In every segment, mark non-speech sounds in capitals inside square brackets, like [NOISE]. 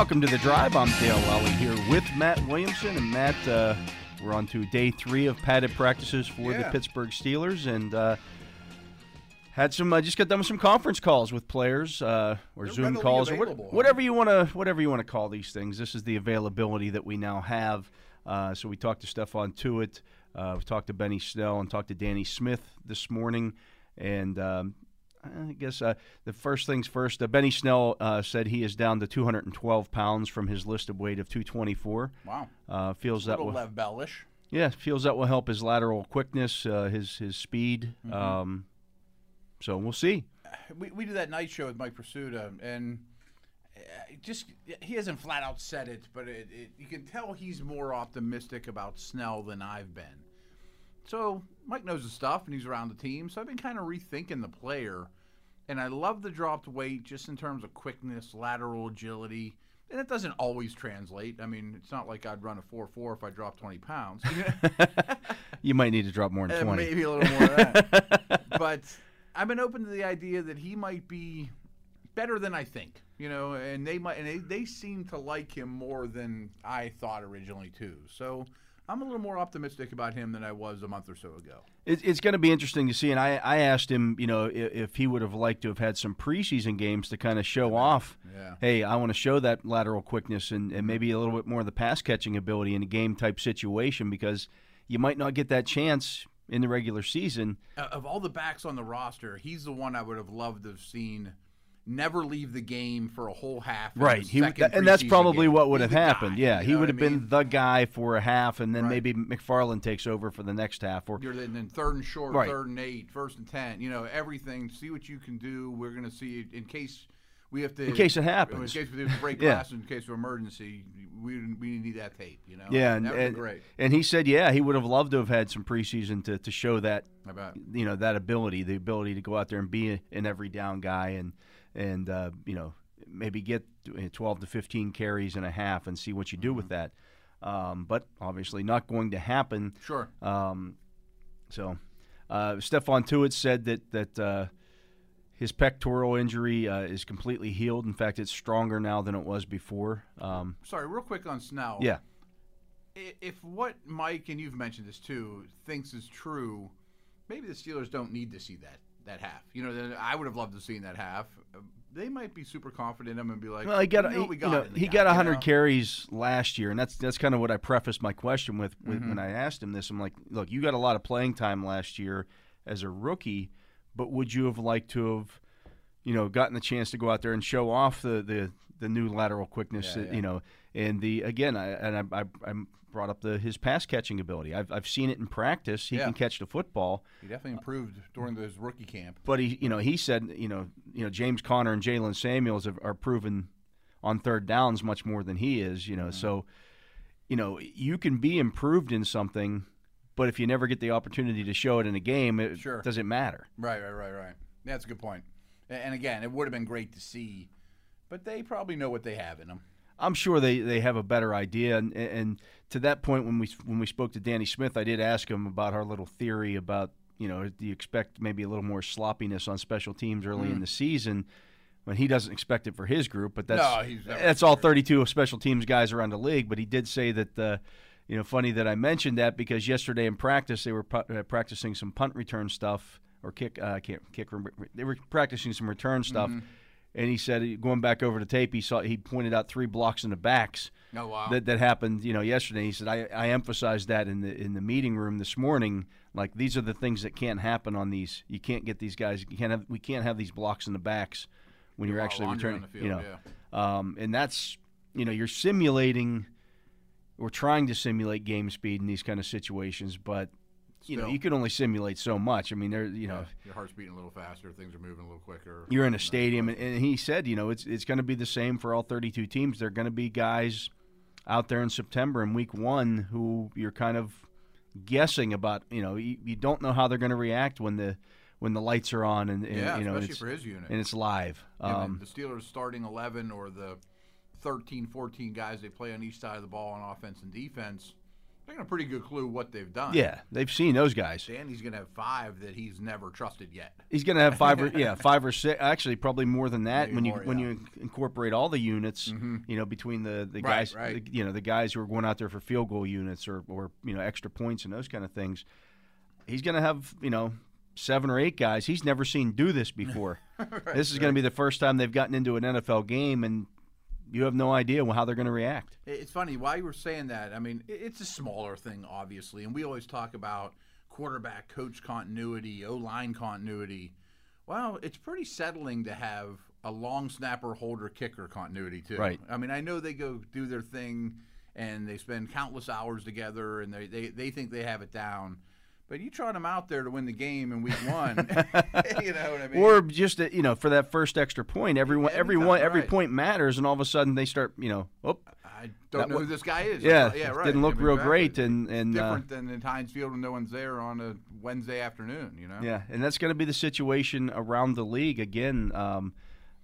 Welcome to the drive. I'm Dale Lolley here with Matt Williamson, and Matt, uh, we're on to day three of padded practices for the Pittsburgh Steelers, and uh, had some. I just got done with some conference calls with players, uh, or They're Zoom calls, or what, whatever you want to, whatever you want to call these things. This is the availability that we now have. Uh, so we talked to Stephon Tuitt, uh, we talked to Benny Snell, and talked to Danny Smith this morning, and. Um, I guess uh, the first things first. Uh, Benny Snell uh, said he is down to 212 pounds from his listed weight of 224. Wow. Uh, feels A that little will, Lev Bellish. yeah, feels that will help his lateral quickness, uh, his his speed. Mm-hmm. Um, so we'll see. We, we did that night show with Mike Prisuta, and uh, just he hasn't flat out said it, but it, it, you can tell he's more optimistic about Snell than I've been. So Mike knows the stuff, and he's around the team. So I've been kind of rethinking the player, and I love the dropped weight just in terms of quickness, lateral agility. And it doesn't always translate. I mean, it's not like I'd run a 4 4 if I dropped 20 pounds. [LAUGHS] You might need to drop more than Uh, 20. Maybe a little more of that. [LAUGHS] but I've been open to the idea that he might be better than I think. You know, and they might, and they, they seem to like him more than I thought originally too. So I'm a little more optimistic about him than I was a month or so ago. It, it's going to be interesting to see. And I, I asked him, you know, if, if he would have liked to have had some preseason games to kind of show off. Yeah. Hey, I want to show that lateral quickness and, and maybe a little bit more of the pass catching ability in a game type situation because you might not get that chance in the regular season. Uh, of all the backs on the roster, he's the one I would have loved to have seen never leave the game for a whole half. Right, he, and that's probably game. what would have happened. guy, yeah, you he would have I been the guy for a half, and then Right. maybe McFarland takes over for the next half. Or You're then third and short, Right. third and eight, first and ten. You know everything. See what you can do. We're going to see in case we have to. In case it happens. In case we have to break [LAUGHS] Yeah. glass. In case of emergency, we we need that tape. You know. yeah, and, that would be and, great. and he said, yeah, he would have loved to have had some preseason to, to show that you know that ability, the ability to go out there and be an every down guy, and and uh, you know maybe get 12 to 15 carries and a half and see what you do with Mm-hmm. that. Um, but obviously not going to happen. Sure. Um, so, uh, Stephon Tuitt said that that uh, his pectoral injury uh, is completely healed. In fact, it's stronger now than it was before. Um, Sorry, real quick on Snell. yeah, If what Mike and you've mentioned this too thinks is true, maybe the Steelers don't need to see that that half. You know, then I would have loved to see that half. Uh, They might be super confident in him and be like, well, he got "We know he, what we you know, he guy," got you hundred know? carries last year, and that's that's kind of what I prefaced my question with, with Mm-hmm. when I asked him this. I'm like, look, you got a lot of playing time last year as a rookie, but would you have liked to have, you know, gotten the chance to go out there and show off the the, the new lateral quickness, Yeah, that, yeah. you know, and the again, I and I, I, I brought up the his pass catching ability. I've I've seen it in practice. He Yeah. can catch the football. He definitely improved during his rookie camp. But he, you know, he said, you know, you know, James Conner and Jaylen Samuels have, are proven on third downs much more than he is. You know, Mm-hmm. so, you know, you can be improved in something, but if you never get the opportunity to show it in a game, it Sure. doesn't matter. Right, right, right, right. That's a good point. And again, it would have been great to see, but they probably know what they have in them. I'm sure they, they have a better idea. And, and to that point, when we when we spoke to Danny Smith, I did ask him about our little theory about you know do you expect maybe a little more sloppiness on special teams early in the season. When he doesn't expect it for his group, but that's Mm. No, that's all 32 special teams guys around the league. But he did say that uh, you know, funny that I mentioned that because yesterday in practice they were uh, practicing some punt return stuff or kick. Uh, can't kick. rem- They were practicing some return stuff, and he said going back over the tape, he saw he pointed out three blocks in the backs Oh, wow. that that happened. You know, yesterday. He said I, I emphasized that in the in the meeting room this morning. Like these are the things that can't happen on these. You can't get these guys. You can't have. We can't have these blocks in the backs when a you're actually returning. the field, you know, um, and that's you know you're simulating. We're trying to simulate game speed in these kind of situations, but you know you can only simulate so much. I mean, there you know Yeah, your heart's beating a little faster, things are moving a little quicker. you're in a stadium, and, and he said, you know, it's it's going to be the same for all 32 teams. There are going to be guys out there in September in Week One who you're kind of guessing about. You know, you, you don't know how they're going to react when the when the lights are on, and, and Yeah, you know, especially it's, for his unit. and it's live. Um, the Steelers starting 11 or the 13, 14 guys they play on each side of the ball on offense and defense, they got a pretty good clue what they've done. yeah, they've seen those guys. Danny's going to have five that he's never trusted yet. He's going to have five or [LAUGHS] yeah, five or six. Actually, probably more than that Maybe when you more, when yeah. you incorporate all the units. Mm-hmm. You know, between the the Right, guys, right. The, you know, the guys who are going out there for field goal units or or you know extra points and those kind of things. He's going to have you know seven or eight guys he's never seen do this before. [LAUGHS] this is going to be the first time they've gotten into an NFL game, and you have no idea how they're going to react. It's funny while you were saying that. I mean, it's a smaller thing, obviously, and we always talk about quarterback coach continuity, O line continuity. Well, it's pretty settling to have a long snapper, holder, kicker continuity too. Right. I mean, I know they go do their thing and they spend countless hours together, and they they, they think they have it down. But you trot them out there to win the game in week [LAUGHS] one. [LAUGHS] you know what I mean? Or just uh, you know for that first extra point, everyone, Every everyone, time, every point matters, and all of a sudden they start you know, oh, I don't know who this guy is. Yeah, yeah, right. didn't look I mean, real great, and- and, uh, different than in Heinz Field when no one's there on a Wednesday afternoon. You know. Yeah, and that's going to be the situation around the league again. Um,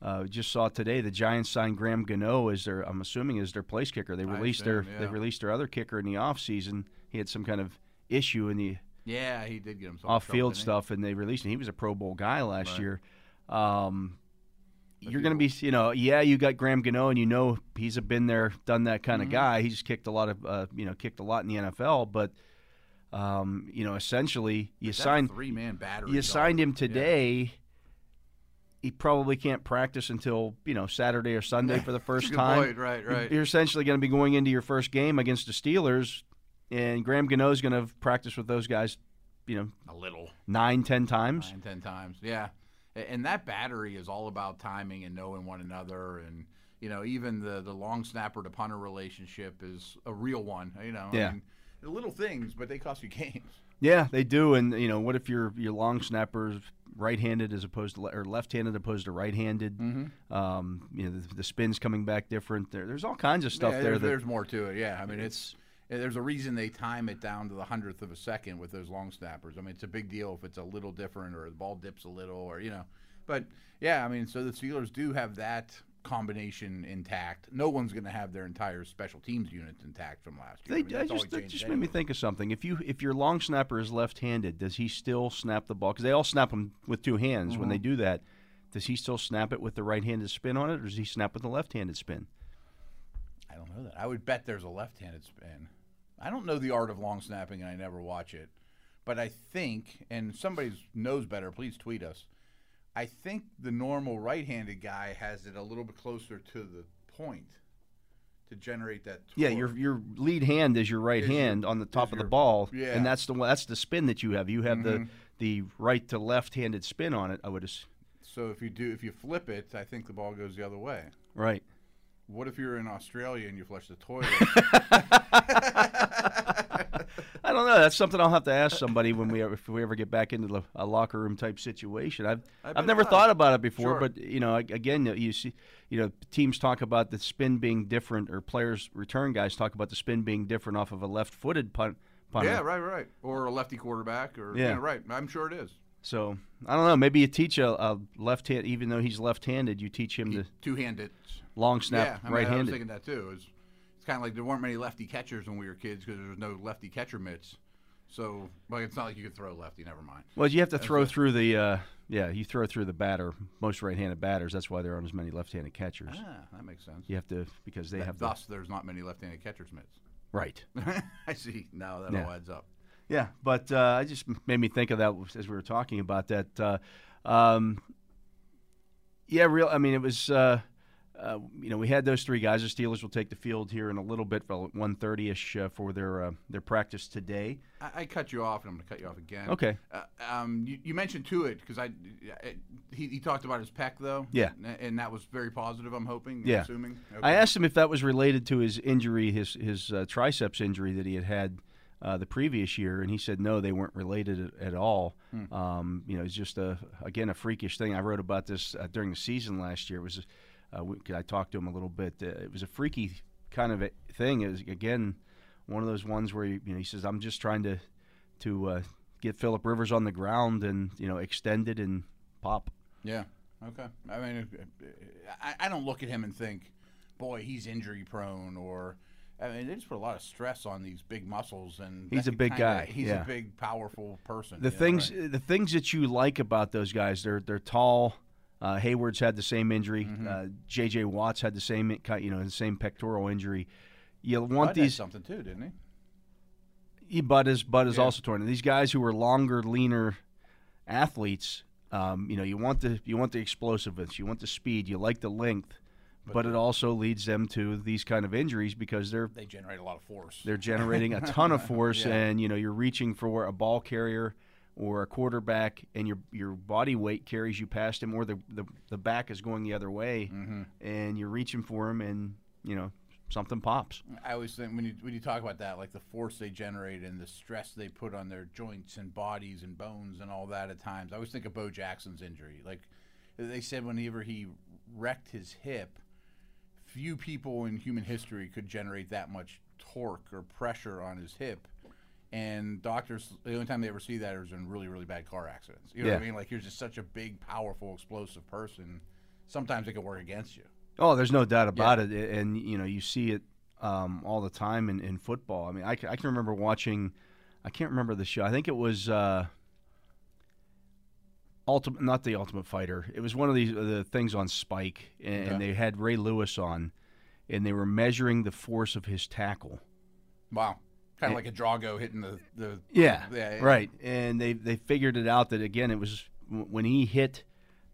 uh, just saw today the Giants signed Graham Gano as their, I'm assuming, as their place kicker. They released their assume, they released their other kicker in the offseason. He had some kind of issue in the Yeah, he did get himself off-field didn't stuff, and they released him. He was a Pro Bowl guy last Right. year. Um, you're going to be, you know, yeah, you got Graham Gano, and you know he's a been there, done that kind Mm-hmm. of guy. He's kicked a lot of, uh, you know, kicked a lot in the NFL, but. Um, you know, essentially, you signed three-man battery. you signed him yeah. today. He probably can't practice until you know Saturday or Sunday [LAUGHS] for the first time. point, right, right. You're essentially going to be going into your first game against the Steelers, and Graham Gano is going to practice with those guys, you know, A little. nine, ten times. Nine, ten times. Yeah. And that battery is all about timing and knowing one another. And, you know, even the, the long snapper to punter relationship is a real one. You know, Yeah. I mean, little things, but they cost you [LAUGHS] games. Yeah, they do. And you know, what if your your long snapper's right-handed as opposed to le- or left-handed opposed to right-handed? Mm-hmm. Um, you know, the, the spin's coming back different. There, there's all kinds of stuff yeah, there. There's, That, there's more to it. Yeah. I mean, it's. There's a reason they time it down to the hundredth of a second with those long snappers. I mean, it's a big deal if it's a little different or the ball dips a little or you know. But yeah, I mean, so the Steelers do have that combination intact. No one's going to have their entire special teams unit intact from last year. They, I mean, I just that just made me think of something. If you if your long snapper is left-handed, does he still snap the ball? Because they all snap them with two hands. When Mm-hmm. they do that, does he still snap it with the right-handed spin on it, or does he snap with the left-handed spin? I don't know that. I would bet there's a left-handed spin. I don't know the art of long snapping, and I never watch it. But I think, and somebody knows better, please tweet us. I think the normal right-handed guy has it a little bit closer to the point to generate that. Yeah, your your lead hand is your right Is your- hand on the top of the ball, yeah. Mm-hmm. and that's the one. That's the spin that you have. You have the the right to left-handed spin on it. I would ass- So if you do, if you flip it, I think the ball goes the other way. right. What if you're in Australia and you flush the toilet? [LAUGHS] I don't know. That's something I'll have to ask somebody when we if we ever get back into the, a locker room type situation. I've I I've never not. thought about it before, Sure. but you know, again, you see, you know, teams talk about the spin being different, or players return guys talk about the spin being different off of a left-footed punt. Punter. yeah, right, right. Or a lefty quarterback, or Yeah. yeah, right. I'm sure it is. So I don't know. Maybe you teach a, a left hand, even though he's left-handed, you teach him to Two-handed. Long Yeah, snap I, mean, I was right-handed. thinking that too. It's, it's kind of like there weren't many lefty catchers when we were kids because there was no lefty catcher mitts. So, like, it's not like you could throw lefty. Never mind. Well, you have to throw it. through the uh, yeah, you throw through the batter. Most right-handed batters. That's why there aren't as many left-handed catchers. Ah, that makes sense. You have to because they have the Thus, there's not many left-handed catchers mitts. Right. [LAUGHS] I see. Now that Yeah. all adds up. Yeah, but uh, it just made me think of that as we were talking about that. Uh, um, yeah, real. I mean, it was. Uh, uh, you know, we had those three guys. The Steelers will take the field here in a little bit, for one thirty ish uh, for their uh, their practice today. I, I cut you off, and I'm going to cut you off again. Okay. Uh, um, you, you mentioned Tuitt because I, I- he, he talked about his pec though. Yeah. and, and that was very positive. I'm hoping. Yeah. Assuming. I asked him if that was related to his injury, his his uh, triceps injury that he had had uh, the previous year, and he said no, they weren't related at, at all. Hmm. Um, you know, it's just a again a freakish thing. I wrote about this uh, during the season last year. It was uh, we, I talked to him a little bit. Uh, it was a freaky kind of a thing. It was again one of those ones where you know he says I'm just trying to to uh, get Philip Rivers on the ground and you know extend it and pop. Yeah. Okay. I mean, I, I don't look at him and think, boy, he's injury prone or. I mean, they just put a lot of stress on these big muscles, and He's a big kinda- guy, He's yeah. a big, powerful person. the you know, things right? the things that you like about those guys they're they're tall uh, Heyward's had the same injury Mm-hmm. uh, JJ Watt's had the same you know the same pectoral injury you want Bud had these something too, didn't he? he Bud is Bud is Yeah. also torn these guys who are longer leaner athletes um, you know you want the you want the explosiveness you want the speed you like the length but, it also leads them to these kind of injuries because they're They generate a lot of force. they're [LAUGHS] generating a ton of [LAUGHS] force, Yeah. and you know you're reaching for a ball carrier or a quarterback, and your your body weight carries you past him, or the the, the back is going the other way, Mm-hmm. and you're reaching for him, and you know something pops. I always think when you when you talk about that, like the force they generate and the stress they put on their joints and bodies and bones and all that at times. I always think of Bo Jackson's injury. Like they said, whenever he wrecked his hip, few people in human history could generate that much torque or pressure on his hip. And doctors, the only time they ever see that is in really, really bad car accidents. You know what I mean? Like you're just such a big, powerful, explosive person. Sometimes it can work against you. Oh, there's no doubt about it, and you know you see it um, all the time in, in football. I mean, I, I can remember watching. I can't remember the show. I think it was uh, ultimate, not the Ultimate Fighter. It was one of these the things on Spike, and, Okay. they had Ray Lewis on, and they were measuring the force of his tackle. Wow. Kind of like a Drago hitting the, the Yeah, yeah, right. And they they figured it out that again it was when he hit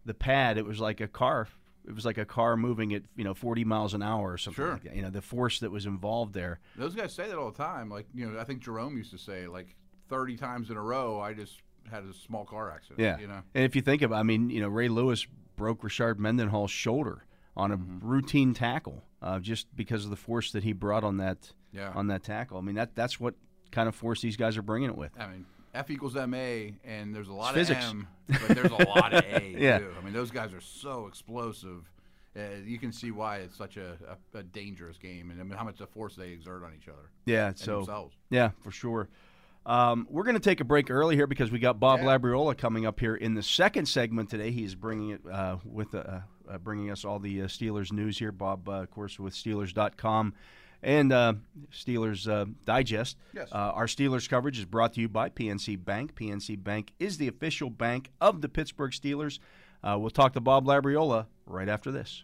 the pad, it was like a car. It was like a car moving at you know 40 miles an hour or something Sure. like that. You know the force that was involved there. Those guys say that all the time. Like you know, I think Jerome used to say like thirty times in a row. I just had a small car accident. Yeah. you know. And if you think about, I mean, you know, Ray Lewis broke Rashard Mendenhall's shoulder on a Mm-hmm. routine tackle, uh, just because of the force that he brought on that Yeah. on that tackle. I mean, that that's what kind of force these guys are bringing it with. I mean, F equals ma, and there's a lot It's of physics. M, but there's a lot of A [LAUGHS] Yeah. too. I mean, those guys are so explosive. Uh, you can see why it's such a, a, a dangerous game, and I mean, how much the force they exert on each other. Yeah, so themselves. yeah, for sure. Um, we're going to take a break early here because we got Bob Labriola coming up here in the second segment today. He's bringing it uh, with uh, uh, bringing us all the uh, Steelers news here. Bob, uh, of course, with Steelers.com and uh, Steelers uh, Digest. Yes. Uh, our Steelers coverage is brought to you by PNC Bank. PNC Bank is the official bank of the Pittsburgh Steelers. Uh, we'll talk to Bob Labriola right after this.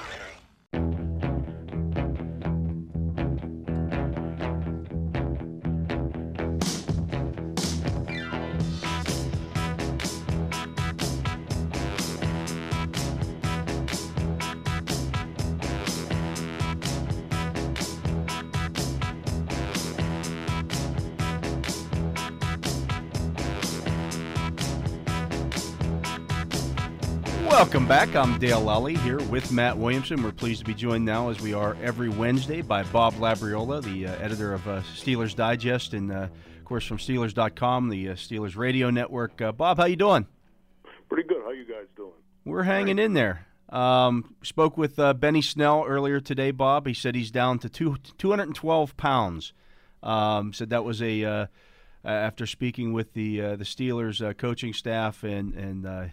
Welcome back. I'm Dale Lolley here with Matt Williamson. We're pleased to be joined now, as we are every Wednesday, by Bob Labriola, the uh, editor of uh, Steelers Digest, and uh, of course from Steelers.com, the uh, Steelers Radio Network. Uh, Bob, how you doing? Pretty good. How you guys doing? We're hanging in there. Um, spoke with uh, Benny Snell earlier today, Bob. He said he's down to two, 212 pounds. Um, said that was a uh, after speaking with the uh, the Steelers uh, coaching staff and and uh,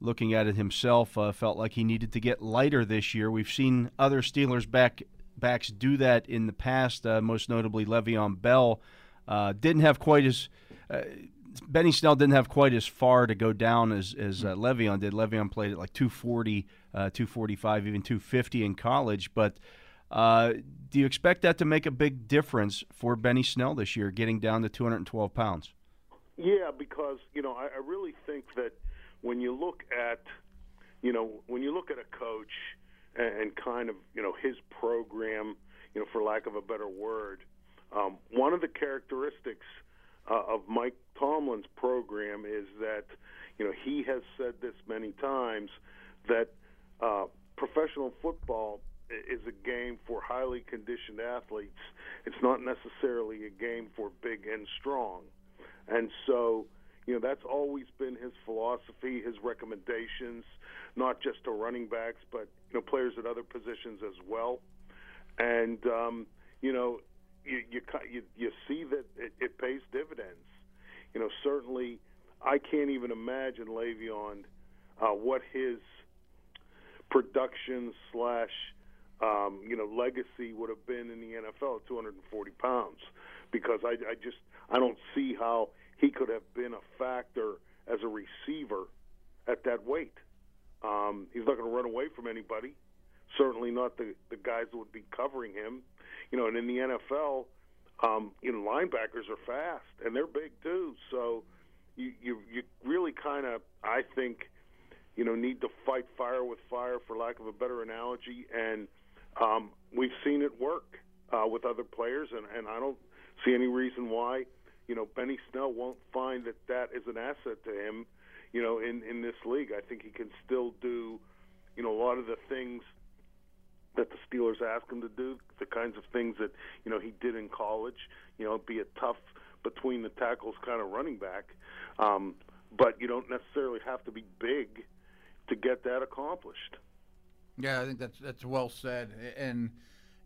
looking at it himself, uh, felt like he needed to get lighter this year. We've seen other Steelers back backs do that in the past, uh, most notably Le'Veon Bell. Uh, didn't have quite as uh, Benny Snell didn't have quite as far to go down as as uh, Le'Veon did. Le'Veon played at like 240, uh, 245, even 250 in college. But uh, do you expect that to make a big difference for Benny Snell this year, getting down to 212 pounds? Yeah, because you know I, I really think that when you look at you know when you look at a coach and, kind of you know his program, you know for lack of a better word, um, one of the characteristics uh, of Mike Tomlin's program is that you know he has said this many times that uh, professional football is a game for highly conditioned athletes. It's not necessarily a game for big and strong. And so, you know, that's always been his philosophy, his recommendations, not just to running backs, but you know, players at other positions as well. And um, you know, you you you, you see that it, it pays dividends. You know, certainly, I can't even imagine Le'Veon uh, what his production slash um, you know legacy would have been in the NFL at 240 pounds because I, I just I don't see how he could have been a factor as a receiver at that weight. Um, he's not going to run away from anybody. Certainly not the the guys that would be covering him. You know, and in the NFL, um, you know, linebackers are fast and they're big too. So you you, you really kind of I think you know need to fight fire with fire for lack of a better analogy and um, we've seen it work uh, with other players and, and I don't see any reason why you know Benny Snell won't find that that is an asset to him you know in in this league I think he can still do you know a lot of the things that the Steelers ask him to do, the kinds of things that you know he did in college. You know, be a tough between the tackles kind of running back, um, but you don't necessarily have to be big to get that accomplished. Yeah, I think that's that's well said. And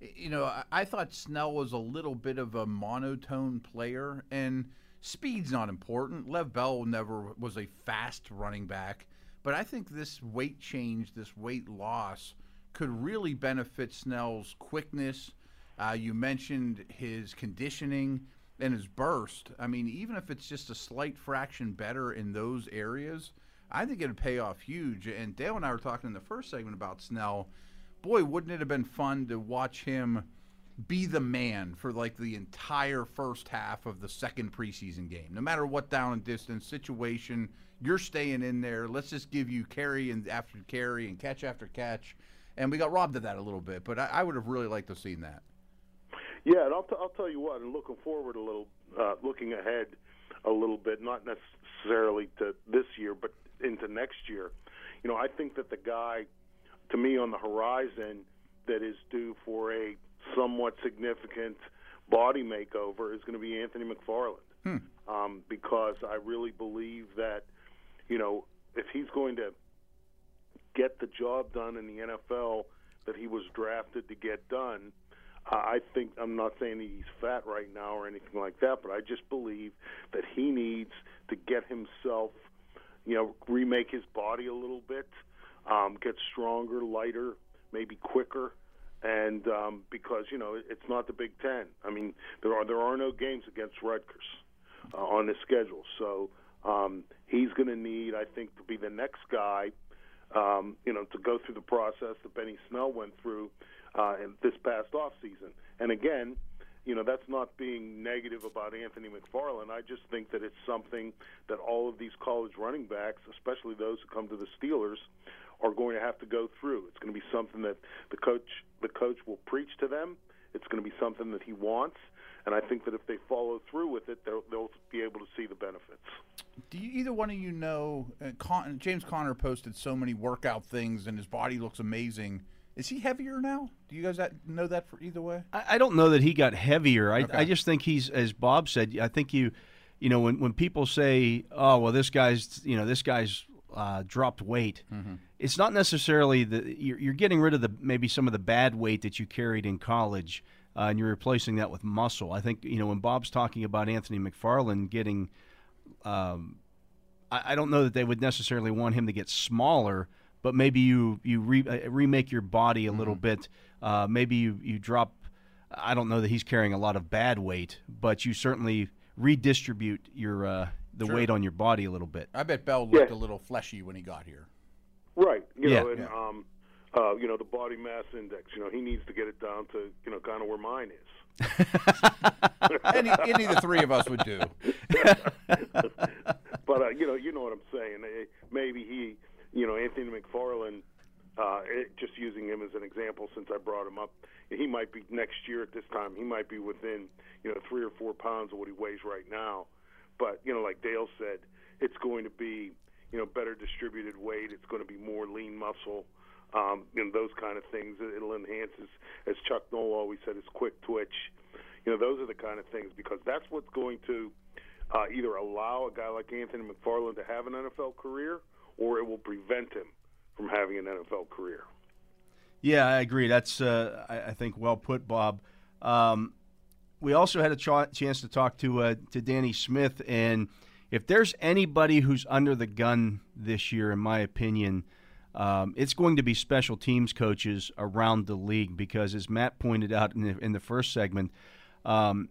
you know, I, I thought Snell was a little bit of a monotone player, and speed's not important. Lev Bell never was a fast running back, but I think this weight change, this weight loss, could really benefit Snell's quickness. Uh, you mentioned his conditioning and his burst. I mean, even if it's just a slight fraction better in those areas, I think it'd pay off huge. And Dale and I were talking in the first segment about Snell. Boy, wouldn't it have been fun to watch him be the man for like the entire first half of the second preseason game. No matter what down and distance situation, you're staying in there. Let's just give you carry and after carry and catch after catch. And we got robbed of that a little bit, but I, I would have really liked to have seen that. Yeah, and I'll, t- I'll tell you what. And looking forward a little, uh, looking ahead a little bit, not necessarily to this year, but into next year. You know, I think that the guy, to me, on the horizon that is due for a somewhat significant body makeover is going to be Anthony McFarland. Hmm. Um, because I really believe that, you know, if he's going to get the job done in the NFL that he was drafted to get done, uh, I think I'm not saying he's fat right now or anything like that, but I just believe that he needs to get himself, you know, remake his body a little bit, um, get stronger, lighter, maybe quicker, and um, because you know it's not the Big Ten. I mean, there are there are no games against Rutgers uh, on the schedule, so um, he's going to need, I think, to be the next guy. Um, you know, to go through the process that Benny Snell went through uh, in this past off season. And again, you know, that's not being negative about Anthony McFarland. I just think that it's something that all of these college running backs, especially those who come to the Steelers, are going to have to go through. It's going to be something that the coach the coach will preach to them. It's going to be something that he wants, and I think that if they follow through with it, they'll, they'll be able to see the benefits. Do you, either one of you know? Uh, Con- James Conner posted so many workout things, and his body looks amazing. Is he heavier now? Do you guys know that for either way? I, I don't know that he got heavier. I, Okay. I just think he's, as Bob said, I think you, you know, when, when people say, "Oh, well, this guy's, you know, this guy's uh, dropped weight," it's not necessarily that you're, you're getting rid of the maybe some of the bad weight that you carried in college, uh, and you're replacing that with muscle. I think you know when Bob's talking about Anthony McFarland getting, um, I, I don't know that they would necessarily want him to get smaller, but maybe you you re, uh, remake your body a little bit. Uh, maybe you you drop. I don't know that he's carrying a lot of bad weight, but you certainly redistribute your uh, the Sure. weight on your body a little bit. I bet Bell looked Yeah. a little fleshy when he got here. Right. You Yeah. know, and Yeah. um, uh, you know the body mass index. You know, he needs to get it down to you know kind of where mine is. [LAUGHS] any, any of the three of us would do. [LAUGHS] but uh, you know, you know what I'm saying. Eh, Maybe he, you know, Anthony McFarland. Uh, it, just using him as an example, since I brought him up, he might be next year at this time. He might be within, you know, three or four pounds of what he weighs right now. But you know, like Dale said, it's going to be, you know, better distributed weight. It's going to be more lean muscle. Um, you know, those kind of things. It'll enhance his, as Chuck Noll always said, his quick twitch. You know, those are the kind of things because that's what's going to uh, either allow a guy like Anthony McFarland to have an NFL career, or it will prevent him from having an NFL career. Yeah, I agree. That's uh, I, I think well put, Bob. Um, we also had a ch- chance to talk to uh, to Danny Smith, and if there's anybody who's under the gun this year, in my opinion, um, it's going to be special teams coaches around the league because, as Matt pointed out in the, in the first segment, um,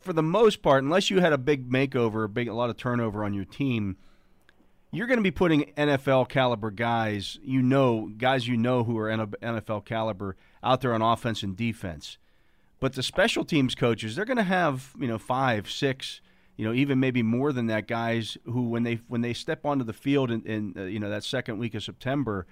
for the most part, unless you had a big makeover, a big a lot of turnover on your team, you're going to be putting NFL caliber guys, you know, guys you know who are NFL caliber out there on offense and defense. But the special teams coaches, they're going to have you know five, six, you know, even maybe more than that guys who when they when they step onto the field in, in uh, you know that second week of September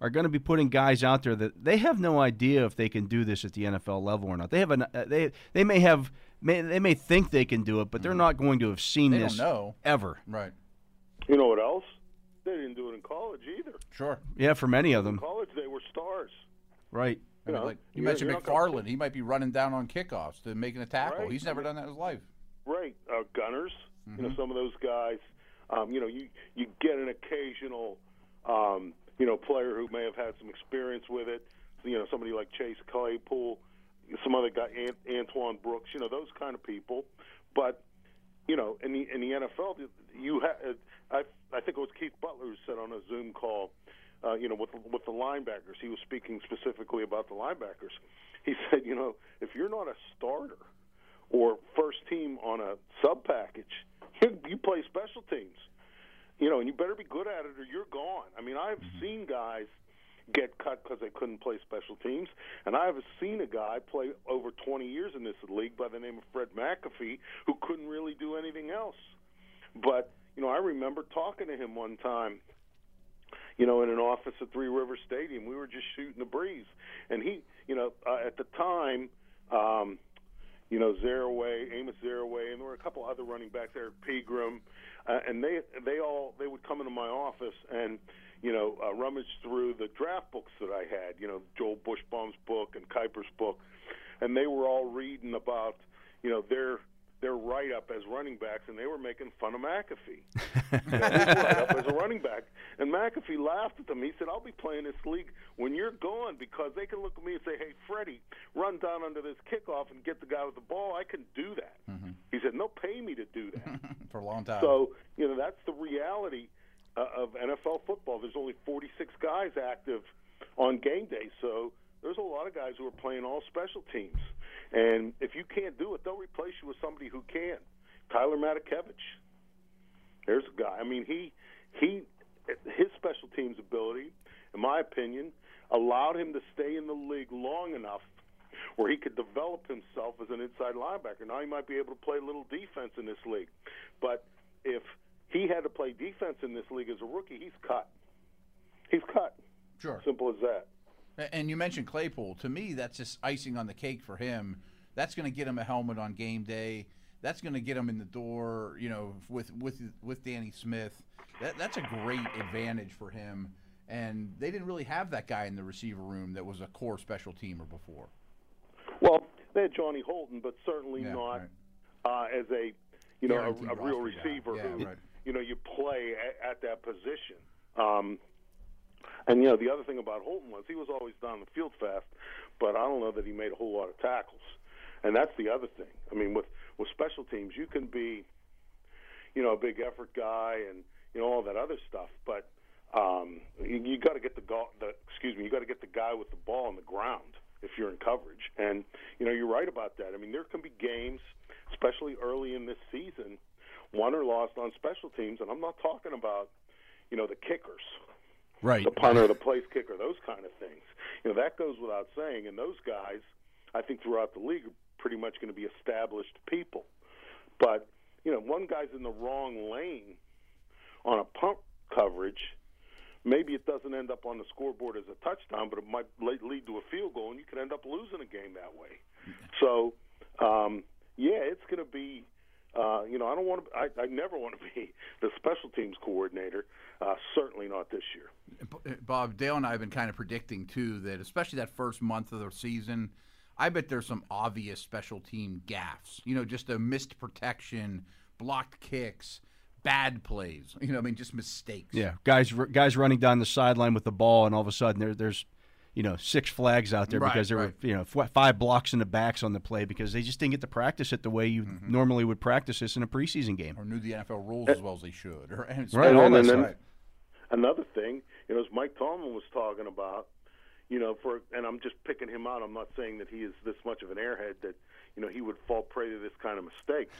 are going to be putting guys out there that they have no idea if they can do this at the NFL level or not. They have an uh, they they may have may, they may think they can do it, but they're not going to have seen They don't this know. ever. Right. You know what else? They didn't do it in college either. Sure. Yeah, for many of In them, college, they were stars. right? I mean, know, like you mentioned you're not gonna- McFarland, he might be running down on kickoffs to making a tackle. Right. He's never done that in his life. Right, uh, gunners. You know, some of those guys. Um, you know, you you get an occasional, um, you know, player who may have had some experience with it. You know, somebody like Chase Claypool, some other guy, Ant- Antoine Brooks. You know, those kind of people. But you know, in the in the NFL, you ha- I I think it was Keith Butler who said on a Zoom call, uh, you know, with with the linebackers, he was speaking specifically about the linebackers. He [LAUGHS] said, you know, if you're not a starter or first team on a sub package, [LAUGHS] you, you play special teams. You know, and you better be good at it or you're gone. I mean, I've seen guys get cut because they couldn't play special teams, and I've seen a guy play over 20 years in this league by the name of Fred McAfee who couldn't really do anything else. But you know, I remember talking to him one time. You know, in an office at Three River Stadium, we were just shooting the breeze, and he, you know, uh, at the time, um, you know, Zereoué, Amos Zereoué, and there were a couple other running backs there, Pegram, uh, and they they all they would come into my office and you know uh, rummage through the draft books that I had, you know, Joel Buchsbaum's book and Kiper's book, and they were all reading about you know their their write up as running backs, and they were making fun of McAfee. you know, his write up as a running back, and McAfee laughed at them. He said, "I'll be playing this league when you're gone because they can look at me and say, hey, Freddie, run down under this kickoff and get the guy with the ball. I can do that.' He said, "No, pay me to do that." [LAUGHS] For a long time. So you know that's the reality uh, of NFL football. There's only 46 guys active on game day, so there's a lot of guys who are playing all special teams. And if you can't do it, they'll replace you with somebody who can. Tyler Matakevich. There's a guy. I mean, he he his special teams ability, in my opinion, allowed him to stay in the league long enough where he could develop himself as an inside linebacker. Now he might be able to play a little defense in this league, but if he had to play defense in this league as a rookie, he's cut. He's cut. Sure. Simple as that. And you mentioned Claypool. To me, that's just icing on the cake for him That's going to get him a helmet on game day. That's going to get him in the door, you know, with with with Danny Smith. That, that's a great advantage for him. And they didn't really have that guy in the receiver room that was a core special teamer before. Well, they had Johnny Holton, but certainly Yeah, not right. uh, as a you know a, a real receiver Yeah, who right. you know you play at, at that position. Um, and you know the other thing about Holton was he was always down the field fast, but I don't know that he made a whole lot of tackles. And that's the other thing. I mean, with with special teams, you can be, you know, a big effort guy and you know all that other stuff, but um, you, you got to get the, go- the excuse me, you got to get the guy with the ball on the ground if you're in coverage. And you know, you're right about that. I mean, there can be games, especially early in this season, won or lost on special teams, and I'm not talking about, you know, the kickers, Right. the punter, the place kicker, those kind of things. You know, that goes without saying. And those guys, I think, throughout the league are pretty much going to be established people. But you know, one guy's in the wrong lane on a punt coverage. Maybe it doesn't end up on the scoreboard as a touchdown, but it might lead to a field goal, and you could end up losing a game that way. So, um, yeah, it's going to be. Uh, you know, I don't want to. I, I never want to be [LAUGHS] the special teams coordinator. Uh, certainly not this year. Bob, Dale and I have been kind of predicting too that, especially that first month of the season, I bet there's some obvious special team gaffes. You know, just a missed protection, blocked kicks, bad plays. [LAUGHS] You know, I mean, just mistakes. Yeah, guys, guys running down the sideline with the ball, and all of a sudden there, there's, you know, six flags out there Right, because there right. were, you know, f- five blocks in the backs on the play because they just didn't get to practice it the way you Mm-hmm. normally would practice this in a preseason game. Or knew the NFL rules as well as they should. Or, and Right, all and that then another thing, you know, as Mike Tomlin was talking about, you know, for and I'm just picking him out. I'm not saying that he is this much of an airhead that you know he would fall prey to this kind of mistake,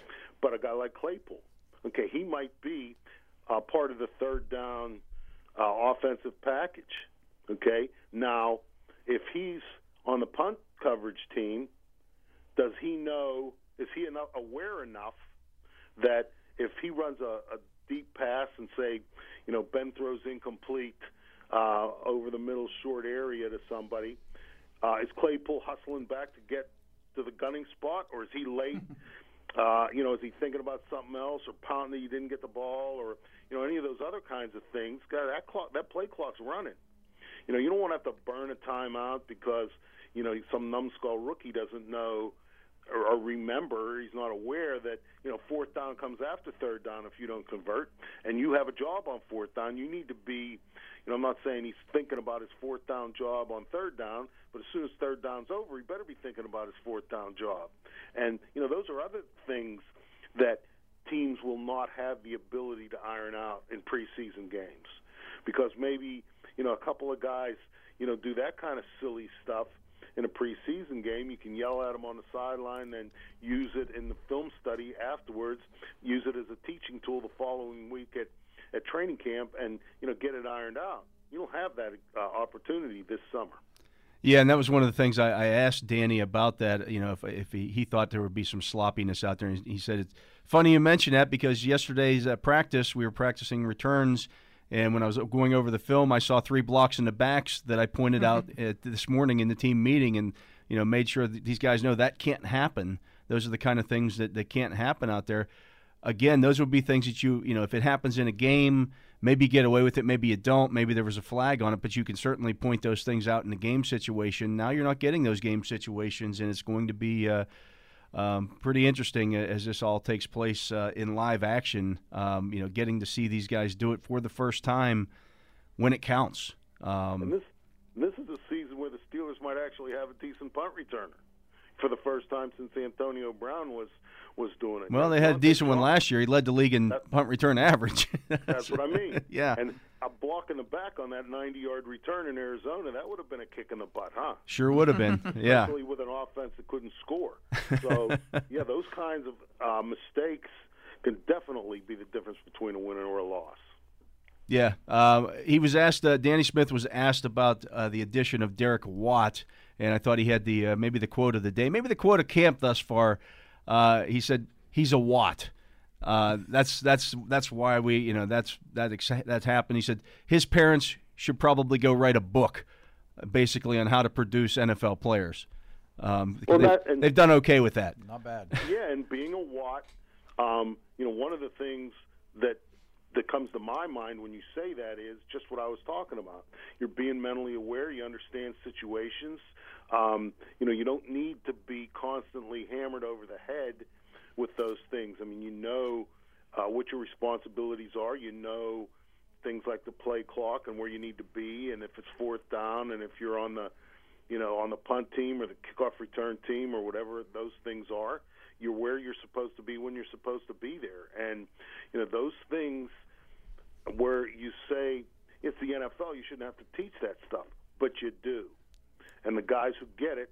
but a guy like Claypool, okay, he might be uh, part of the third down uh, offensive package. Okay, now if he's on the punt coverage team, does he know? Is he enough aware enough that if he runs a, a deep pass and say, you know, Ben throws incomplete uh, over the middle short area to somebody, uh, is Claypool hustling back to get to the gunning spot, or is he late? [LAUGHS] uh, you know, is he thinking about something else, or pounding that you didn't get the ball, or you know, any of those other kinds of things? God, that clock, that play clock's running. You know, you don't want to have to burn a timeout because you know some numbskull rookie doesn't know or, or remember, he's not aware that you know fourth down comes after third down if you don't convert, and you have a job on fourth down. You need to be, you know, I'm not saying he's thinking about his fourth down job on third down, but as soon as third down's over, he better be thinking about his fourth down job. And you know, those are other things that teams will not have the ability to iron out in preseason games because maybe you know a couple of guys you know do that kind of silly stuff in a preseason game. You can yell at them on the sideline and use it in the film study afterwards. Use it as a teaching tool the following week at at training camp and you know get it ironed out. You don't have that uh, opportunity this summer. Yeah, and that was one of the things I, I asked Danny about that. You know, if, if he, he thought there would be some sloppiness out there, and he said it's funny you mention that because yesterday's uh, practice we were practicing returns, and when I was going over the film, I saw three blocks in the backs that I pointed out at this morning in the team meeting, and you know made sure that these guys know that can't happen. Those are the kind of things that, that can't happen out there. Again, those would be things that you you know if it happens in a game, maybe you get away with it, maybe you don't, maybe there was a flag on it, but you can certainly point those things out in a game situation. Now you're not getting those game situations, and it's going to be uh, um, pretty interesting as this all takes place uh, in live action. Um, you know, getting to see these guys do it for the first time when it counts. Um, and this this is a season where the Steelers might actually have a decent punt returner for the first time since Antonio Brown was was doing it. well, they had a decent one last year. He led the league in punt return [LAUGHS] average. That's what I mean. [LAUGHS] Yeah. And a block in the back on that 90-yard return in Arizona, that would have been a kick in the butt, huh? Sure would have been. [LAUGHS] Yeah. Especially with an offense that couldn't score. So, yeah, those kinds of uh, mistakes can definitely be the difference between a win or a loss. Yeah, uh, he was asked. Uh, Danny Smith was asked about uh, the addition of Derek Watt, and I thought he had the uh, maybe the quote of the day, maybe the quote of camp thus far. Uh, he said he's a Watt. Uh, that's that's that's why we you know that's that ex- that's happened. He said his parents should probably go write a book, uh, basically on how to produce NFL players. Um, Well, they've, that- and- they've done okay with that. Not bad. yeah, and being a Watt, um, you know, one of the things that that comes to my mind when you say that is just what I was talking about. You're being mentally aware. You understand situations. Um, you know, you don't need to be constantly hammered over the head with those things. I mean, you know uh, what your responsibilities are. You know things like the play clock and where you need to be, and if it's fourth down, and if you're on the you know, on the punt team or the kickoff return team or whatever those things are. You're where you're supposed to be when you're supposed to be there. And, you know, those things where you say it's the NFL, you shouldn't have to teach that stuff, but you do. And the guys who get it,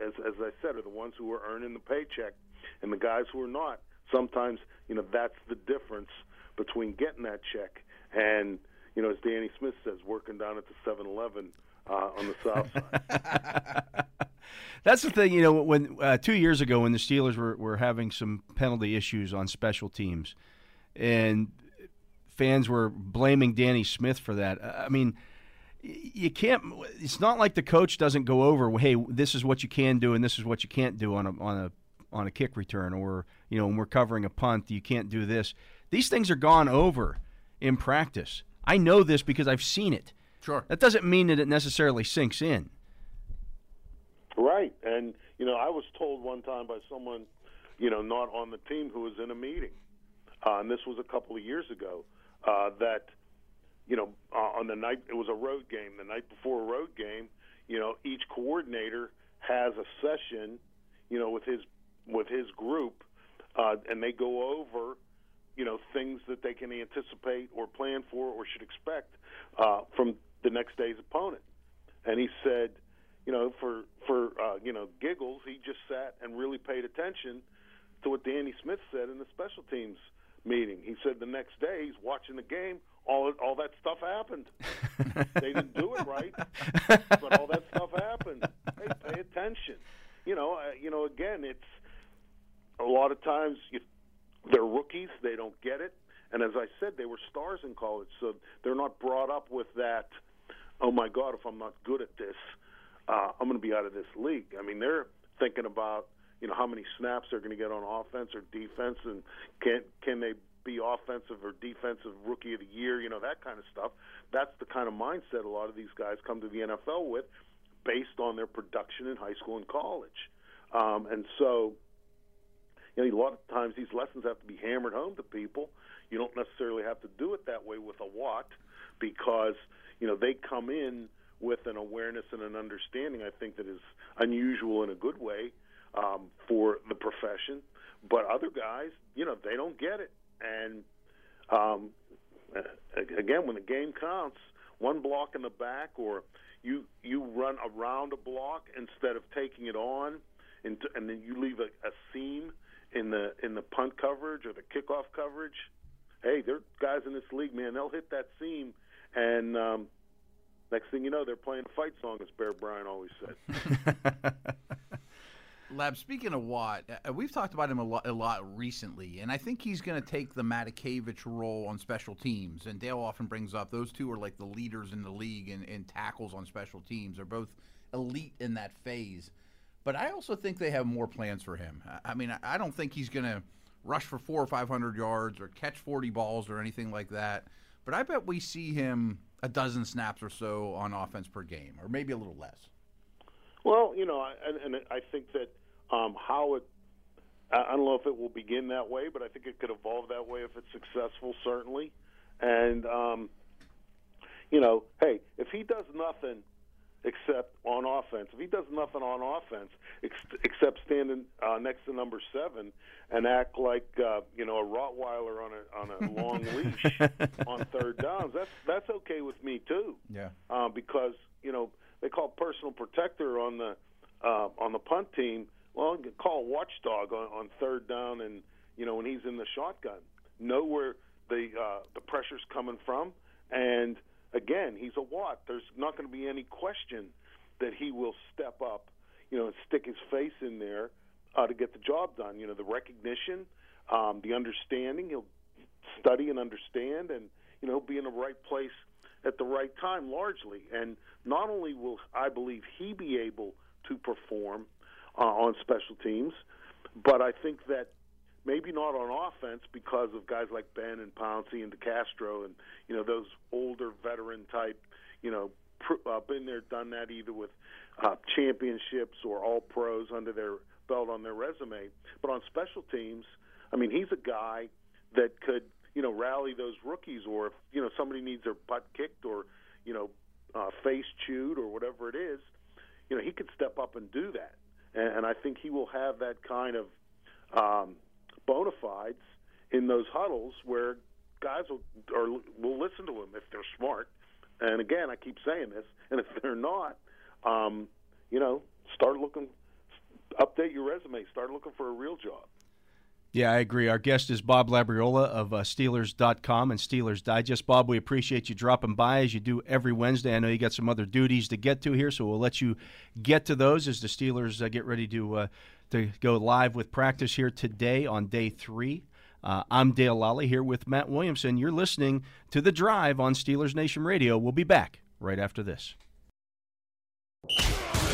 as, as I said, are the ones who are earning the paycheck. And the guys who are not, sometimes, you know, that's the difference between getting that check and, you know, as Danny Smith says, working down at the 7 Eleven uh, on the south side. [LAUGHS] That's the thing, you know. When uh, two years ago, when the Steelers were, were having some penalty issues on special teams, and fans were blaming Danny Smith for that. I mean, you can't. It's not like the coach doesn't go over. Hey, this is what you can do, and this is what you can't do on a on a on a kick return, or you know, when we're covering a punt, you can't do this. These things are gone over in practice. I know this because I've seen it. Sure. That doesn't mean that it necessarily sinks in. Right, and you know, I was told one time by someone, you know, not on the team who was in a meeting, uh, and this was a couple of years ago, uh, that, you know, uh, on the night it was a road game, the night before a road game, you know, each coordinator has a session, you know, with his with his group, uh, and they go over, you know, things that they can anticipate or plan for or should expect uh, from the next day's opponent. And he said, you know, for for uh, you know giggles, he just sat and really paid attention to what Danny Smith said in the special teams meeting. He said the next day he's watching the game, all all that stuff happened. [LAUGHS] they didn't do it right, but all that stuff happened. Hey, pay attention. You know, uh, you know. Again, it's a lot of times you, they're rookies; they don't get it. And as I said, they were stars in college, so they're not brought up with that. Oh my God! If I'm not good at this, uh, I'm going to be out of this league. I mean, they're thinking about you know how many snaps they're going to get on offense or defense, and can can they be offensive or defensive rookie of the year? You know that kind of stuff. That's the kind of mindset a lot of these guys come to the NFL with, based on their production in high school and college. Um, and so, you know, a lot of times these lessons have to be hammered home to people. You don't necessarily have to do it that way with a Watt because you know they come in with an awareness and an understanding. I think that is unusual in a good way um, for the profession. But other guys, you know, they don't get it. And um, again, when the game counts, one block in the back, or you you run around a block instead of taking it on, and, and then you leave a, a seam in the in the punt coverage or the kickoff coverage. Hey, there are guys in this league, man. They'll hit that seam, and um, next thing you know, they're playing a fight song, as Bear Bryant always said. [LAUGHS] Lab, speaking of Watt, uh, we've talked about him a lot, a lot recently, and I think he's going to take the Matakevich role on special teams. And Dale often brings up those two are like the leaders in the league in, in tackles on special teams. They're both elite in that phase. But I also think they have more plans for him. I- I mean, I- I don't think he's going to rush for four or 500 yards or catch 40 balls or anything like that. But I bet we see him a dozen snaps or so on offense per game, or maybe a little less. Well, you know, and, and I think that um, how it. I don't know if it will begin that way, but I think it could evolve that way if it's successful, certainly. And um, you know, hey, if he does nothing except on offense, if he does nothing on offense ex- except standing uh, next to number seven and act like uh, you know a Rottweiler on a on a [LAUGHS] long leash on third downs, that's that's okay with me too Yeah. uh, because you know they call personal protector on the uh, on the punt team. Well, call watchdog on, on third down, and you know when he's in the shotgun, know where the uh, the pressure's coming from, and again, he's a Watt. There's not going to be any question that he will step up, you know, and stick his face in there uh, to get the job done. You know, the recognition, um, the understanding. He'll study and understand, and you know, be in the right place at the right time, largely. And not only will I believe he be able to perform, uh, on special teams. But I think that maybe not on offense because of guys like Ben and Pouncey and DeCastro and you know those older veteran type, you know, pr- uh, been there, done that either with uh, championships or all pros under their belt on their resume. But on special teams, I mean, he's a guy that could you know rally those rookies, or if you know somebody needs their butt kicked or you know uh, face chewed or whatever it is, you know he could step up and do that. And, and I think he will have that kind of um, bona fides in those huddles where guys will or will listen to him if they're smart. And again, I keep saying this, and if they're not, um, you know, start looking, update your resume, start looking for a real job. Yeah, I agree. Our guest is Bob Labriola of uh, Steelers.com and Steelers Digest. Bob, we appreciate you dropping by as you do every Wednesday. I know you got some other duties to get to here, so we'll let you get to those as the Steelers uh, get ready to uh, to go live with practice here today on day three. Uh, I'm Dale Lolley here with Matt Williamson. You're listening to The Drive on Steelers Nation Radio. We'll be back right after this.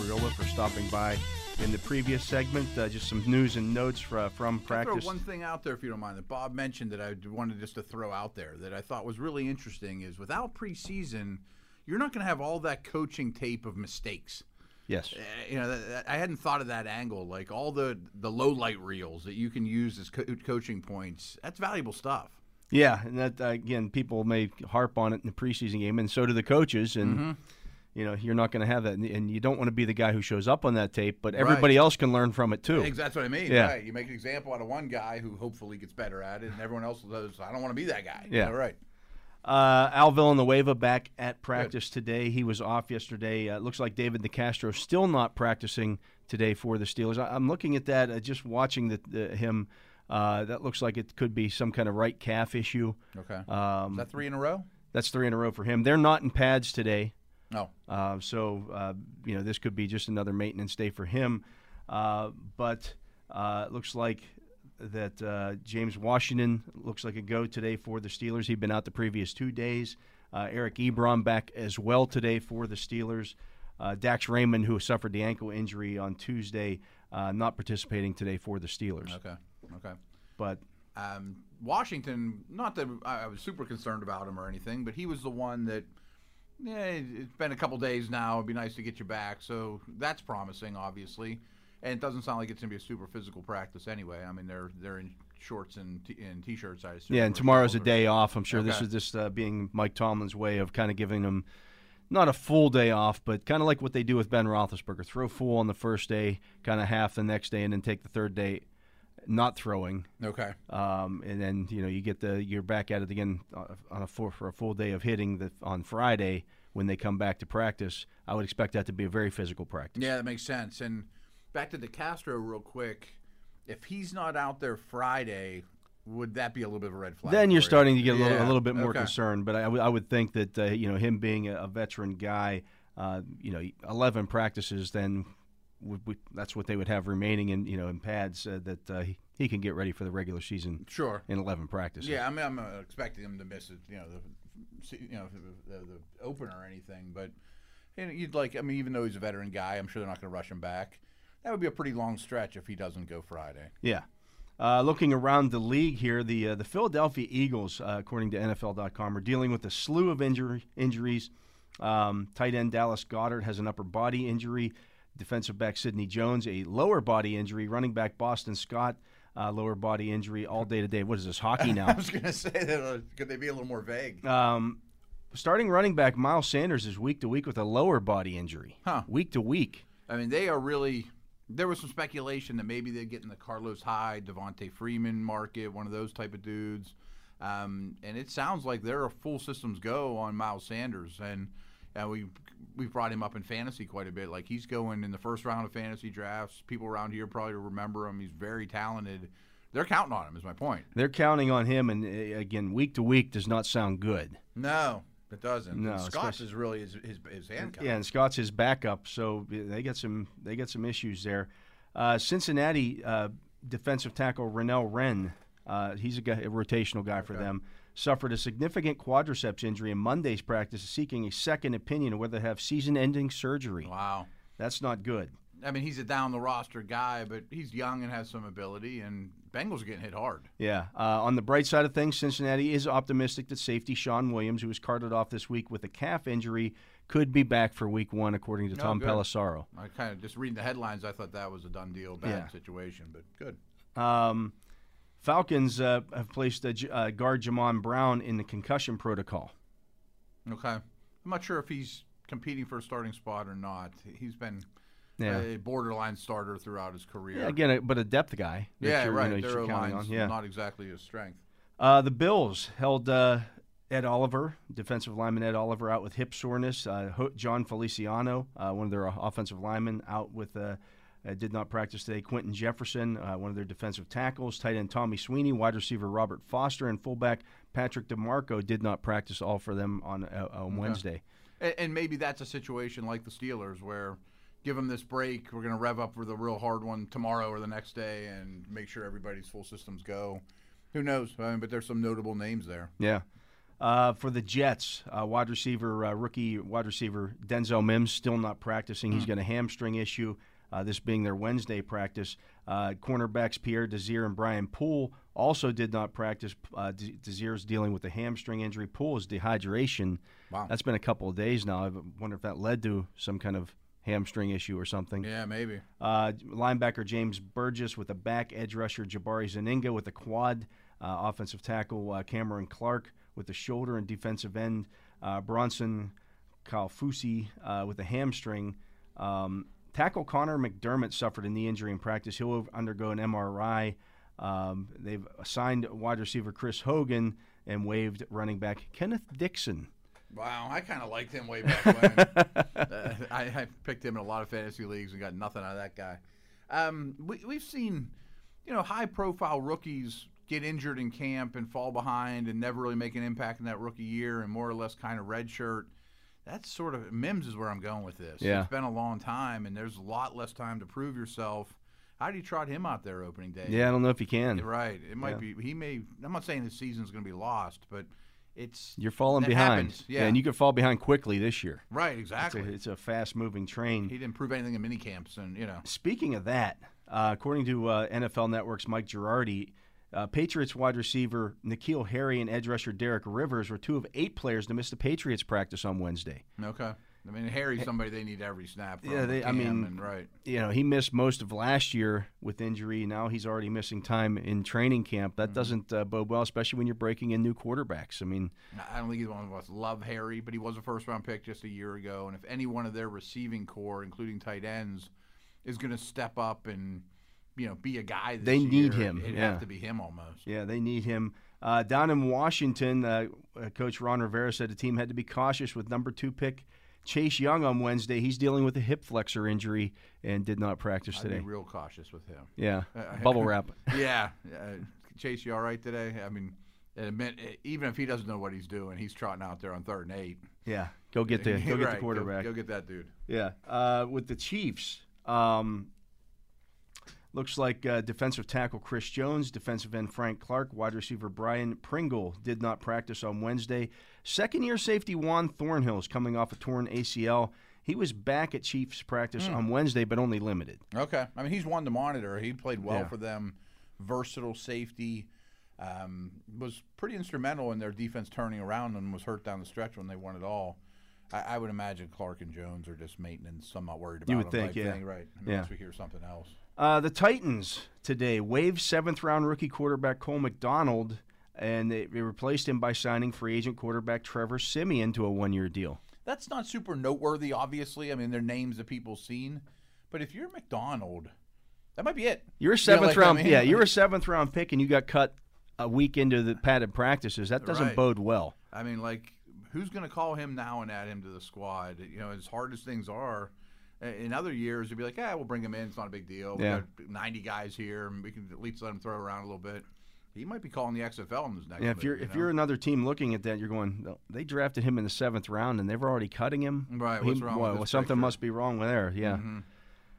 For stopping by in the previous segment. Uh, just some news and notes fra- from practice. Throw one thing out there, if you don't mind, that Bob mentioned that I wanted just to throw out there that I thought was really interesting is without preseason, you're not going to have all that coaching tape of mistakes. Yes. Uh, you know, that, that- I hadn't thought of that angle. Like all the the low light reels that you can use as co- coaching points. That's valuable stuff. Yeah, and that uh, again, people may harp on it in the preseason game, and so do the coaches. And Mhm. You know, you're not going to have that, and- you don't want to be the guy who shows up on that tape, but everybody else can learn from it too. That's what I mean. Yeah. Right. You make an example out of one guy who hopefully gets better at it, and everyone else says, "I don't want to be that guy." Yeah. right. Uh, Al Villanueva back at practice today. He was off yesterday. Uh, it looks like David DeCastro still not practicing today for the Steelers. I, I'm looking at that, uh, just watching the, the, him. Uh, that looks like it could be some kind of right calf issue. Okay. Um, Is that three in a row? That's three in a row for him. They're not in pads today. No. Uh, so, uh, you know, this could be just another maintenance day for him. Uh, but uh, it looks like that uh, James Washington looks like a go today for the Steelers. He'd been out the previous two days. Uh, Eric Ebron back as well today for the Steelers. Uh, Dax Raymond, who suffered the ankle injury on Tuesday, uh, not participating today for the Steelers. Okay. Okay. But Um, Washington, not that I was super concerned about him or anything, but he was the one that, yeah, it- it's been a couple days now. It'd be nice to get you back. So that's promising, obviously. And it doesn't sound like it's going to be a super physical practice anyway. I mean, they're they're in shorts and, t- and t-shirts, I assume. Yeah, and tomorrow's a day off. I'm sure this is just uh, being Mike Tomlin's way of kind of giving them not a full day off, but kind of like what they do with Ben Roethlisberger: throw full on the first day, kind of half the next day, and then take the third day not throwing. Okay. Um, and then you know you get the you're back at it again on a full, for a full day of hitting the, on Friday when they come back to practice. I would expect that to be a very physical practice. Yeah, that makes sense. And back to DeCastro real quick. If he's not out there Friday, would that be a little bit of a red flag? Then you're for you? starting to get a little, a little bit more okay. concerned. But I, w- I would think that uh, you know him being a, a veteran guy, uh, you know, 11 practices, then would, would, that's what they would have remaining in you know in pads uh, that uh, he, he can get ready for the regular season. Sure. In 11 practices. Yeah, I mean, I'm not expecting him to miss it. You know, the you know the, the, the opener or anything, but you know, you'd like. I mean, even though he's a veteran guy, I'm sure they're not going to rush him back. That would be a pretty long stretch if he doesn't go Friday. Yeah. Uh, looking around the league here, the uh, the Philadelphia Eagles, uh, according to NFL.com, are dealing with a slew of injury, injuries. Um, tight end Dallas Goedert has an upper body injury. Defensive back Sidney Jones a lower body injury. Running back Boston Scott uh, lower body injury all day today. What is this hockey [LAUGHS] now? I was going to say that. Uh, could they be a little more vague? um, starting running back Miles Sanders is week to week with a lower body injury. Huh. Week to week. I mean, they are really. There was some speculation that maybe they'd get in the Carlos Hyde, Devonta Freeman market, one of those type of dudes. Um, and it sounds like they're a full systems go on Miles Sanders. And and we we've brought him up in fantasy quite a bit. Like he's going in the first round of fantasy drafts. People around here probably remember him. He's very talented. They're counting on him. Is my point. They're counting on him, and uh, again, week to week does not sound good. No, it doesn't. No, And Scott is really his his, his handcuff. Yeah, and Scott's his backup, so they get some they get some issues there. Uh, Cincinnati uh, defensive tackle Renell Wren, uh, he's a, guy, a rotational guy for them. Suffered a significant quadriceps injury in Monday's practice, seeking a second opinion of whether to have season-ending surgery. Wow. That's not good. I mean, he's a down the roster guy, but he's young and has some ability. And Bengals are getting hit hard. Yeah. Uh, on the bright side of things, Cincinnati is optimistic that safety Shawn Williams, who was carted off this week with a calf injury, could be back for Week One, according to Oh, Tom good. Pelissero. I kind of just reading the headlines. I thought that was a done deal, bad Yeah. situation, but good. Um, Falcons uh, have placed a, uh, guard Jamon Brown in the concussion protocol. Okay, I'm not sure if he's competing for a starting spot or not. He's been Yeah. a borderline starter throughout his career. Yeah, again, a- but a depth guy. yeah, you're, you right. know, Their line's. Yeah. not exactly his strength. Uh, the Bills held uh, Ed Oliver, defensive lineman Ed Oliver, out with hip soreness. Uh, Jon Feliciano, uh, one of their offensive linemen, out with. Uh, did not practice today. Quinton Jefferson, uh, one of their defensive tackles. Tight end Tommy Sweeney, wide receiver Robert Foster, and fullback Patrick DiMarco did not practice. All for them on uh, on Okay. Wednesday. And, and maybe that's a situation like the Steelers where give them this break. We're going to rev up for the real hard one tomorrow or the next day and make sure everybody's full systems go. Who knows? I mean, but there's some notable names there. Yeah. Uh, for the Jets, uh, wide receiver, uh, rookie wide receiver Denzel Mims still not practicing. He's got a hamstring issue. Uh, this being their Wednesday practice. Uh, cornerbacks Pierre Desir and Brian Poole also did not practice. Uh, De- Desir's dealing with a hamstring injury. Poole is dehydration. Wow. That's been a couple of days now. I wonder if that led to some kind of hamstring issue or something. Yeah, maybe. Uh, linebacker James Burgess with a back, edge rusher Jabari Zuniga with a quad, uh, offensive tackle uh, Cameron Clark with the shoulder, and defensive end uh, Bronson Kaufusi uh, with a hamstring. Um, tackle Conor McDermott suffered a knee injury in practice. He'll undergo an MRI. Um, they've assigned wide receiver Chris Hogan and waived running back Kenneth Dixon. Wow, I kind of liked him way back when. [LAUGHS] uh, I, I picked him in a lot of fantasy leagues and got nothing out of that guy. Um, we, we've seen, you know, high-profile rookies get injured in camp and fall behind and never really make an impact in that rookie year and more or less kind of redshirt. That's sort of Mims is where I'm going with this. Yeah. It's been a long time, and there's a lot less time to prove yourself. How do you trot him out there opening day? Yeah, I don't know if you can. Right. It might Yeah. be. He may. I'm not saying the season's going to be lost, but it's You're falling behind. happens. Yeah. and you could fall behind quickly this year. Right, exactly. It's a, it's a fast-moving train. He didn't prove anything in mini camps, and you know. Speaking of that, uh, according to uh, NFL Network's Mike Giardi, uh, Patriots wide receiver N'Keal Harry and edge rusher Derek Rivers were two of eight players to miss the Patriots practice on Wednesday. Okay. I mean, Harry's somebody they need every snap. From, Yeah, they, I mean, and, right. you know, he missed most of last year with injury. Now he's already missing time in training camp. Mm-hmm. That doesn't uh, bode well, especially when you're breaking in new quarterbacks. I mean, I don't think either one of us love Harry, but he was a first round pick just a year ago. And if any one of their receiving corps, including tight ends, is going to step up and you know be a guy, They need year, him, It'd yeah. have to be him almost. Yeah, they need him. Uh, down in Washington, uh, uh, Coach Ron Rivera said the team had to be cautious with number two pick Chase Young on Wednesday. He's dealing with a hip flexor injury and did not practice I'd today. be real cautious with him. Yeah, [LAUGHS] Uh, [LAUGHS] bubble wrap. [LAUGHS] yeah, uh, Chase, you all right today? I mean, even if he doesn't know what he's doing, he's trotting out there on third and eight. Yeah, go get the go get Right, the quarterback. Go, get that dude. Yeah, uh, with the Chiefs, um, looks like uh, defensive tackle Chris Jones, defensive end Frank Clark, wide receiver Byron Pringle did not practice on Wednesday. Second year safety Juan Thornhill is coming off a torn ACL. He was back at Chiefs practice Hmm. on Wednesday, but only limited. Okay, I mean he's one to monitor. He played well Yeah. for them, versatile safety. Um, was pretty instrumental in their defense turning around and was hurt down the stretch when they won it all. I, I would imagine Clark and Jones are just maintenance. I'm not worried about. You would them think, yeah. thing, right? Yeah. Unless we hear something else. Uh, the Titans today waived seventh round rookie quarterback Cole McDonald, and they, they replaced him by signing free agent quarterback Trevor Siemian to a one year deal. That's not super noteworthy, obviously. I mean, they're names that people seen, but if you're McDonald, that might be it. You're a You know, seventh like, I round, mean, yeah. You're a seventh round pick, and you got cut a week into the padded practices. That doesn't Right. bode well. I mean, like, who's going to call him now and add him to the squad? You know, as hard as things are, i- in other years, you'd be like, yeah, we'll bring him in. It's not a big deal. We Yeah. got 90 guys here, and we can at least let him throw around a little bit. He might be calling the XFL in his next. Yeah, if you're you if know? you're another team looking at that, you're going. They drafted him in the seventh round, and they're already cutting him. Right, He- what's wrong with well, this something picture? must be wrong with there. Yeah. Mhm.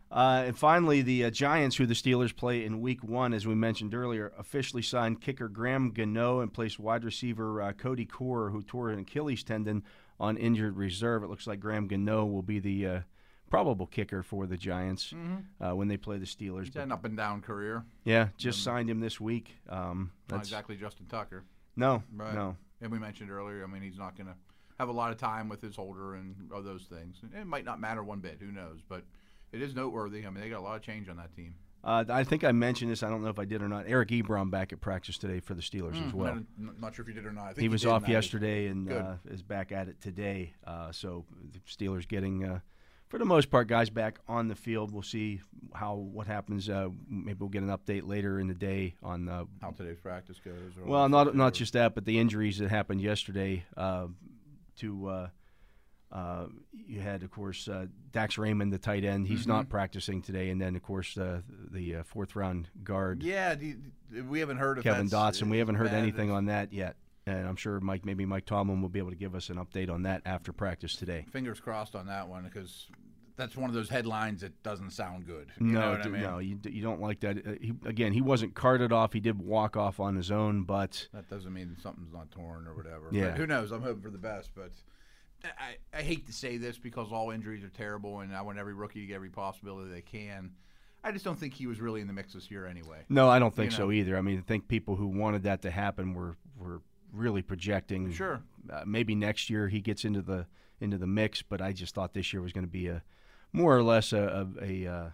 Uh, and finally, the uh, Giants, who the Steelers play in Week One, as we mentioned earlier, officially signed kicker Graham Gano and placed wide receiver uh, Cody Core, who tore an Achilles tendon, on injured reserve. It looks like Graham Gano will be the uh, probable kicker for the Giants uh, when they play the Steelers. He's an up and down career. yeah, just signed him this week. Um, Not exactly Justin Tucker. no, Right. no. And we mentioned earlier, I mean, he's not going to have a lot of time with his holder and all those things. And It might not matter one bit. Who knows? But it is noteworthy. I mean, they got a lot of change on that team. Uh, I think I mentioned this. I don't know if I did or not. Eric Ebron back at practice today for the Steelers as well. I'm not, sure if you did or not. I think he was off yesterday and uh, is back at it today. Uh, so the Steelers getting, uh, for the most part, guys back on the field. We'll see how what happens. Uh, maybe we'll get an update later in the day on. Uh, how today's practice goes. or well, not not just that, but the injuries that happened yesterday. Uh, to uh, uh, you had, of course, uh, Dax Raymond, the tight end. He's Mm-hmm. not practicing today, and then, of course, uh, the uh, fourth round guard. Yeah, you- we haven't heard of Kevin Dotson. We haven't heard anything on that yet, and I'm sure Mike, maybe Mike Tomlin will be able to give us an update on that after practice today. Fingers crossed on that one because that's one of those headlines that doesn't sound good. You no, know what I d- mean? no, you, d- you don't like that. Uh, he, again, he wasn't carted off. He did walk off on his own, but That doesn't mean something's not torn or whatever. Yeah. But who knows? I'm hoping for the best, but I, I hate to say this because all injuries are terrible, and I want every rookie to get every possibility they can. I just don't think he was really in the mix this year anyway. no, I don't think You so either. I mean, I think people who wanted that to happen were were really projecting. Sure. uh, maybe next year he gets into the into the mix, but I just thought this year was going to be a more or less a a, a, uh,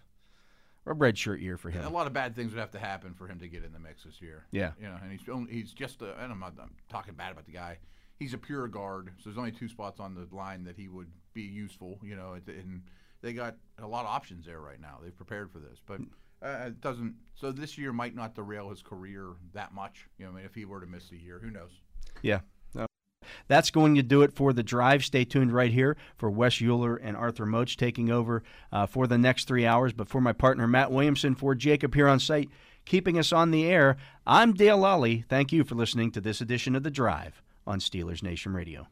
a red shirt year for him. A lot of bad things would have to happen for him to get in the mix this year. Yeah. you know, and he's only, he's just a, and I'm not I'm talking bad about the guy. He's a pure guard, so there's only two spots on the line that he would be useful. You know, and- and they got a lot of options there right now. They've prepared for this, but uh, it doesn't. So this year might not derail his career that much. You know, I mean, if he were to miss a year, who knows? Yeah. That's going to do it for the drive. Stay tuned right here for Wes Uhler and Arthur Moats taking over uh, for the next three hours. But for my partner, Matt Williamson, for Jacob here on site, keeping us on the air, I'm Dale Lolley. Thank you for listening to this edition of The Drive on Steelers Nation Radio.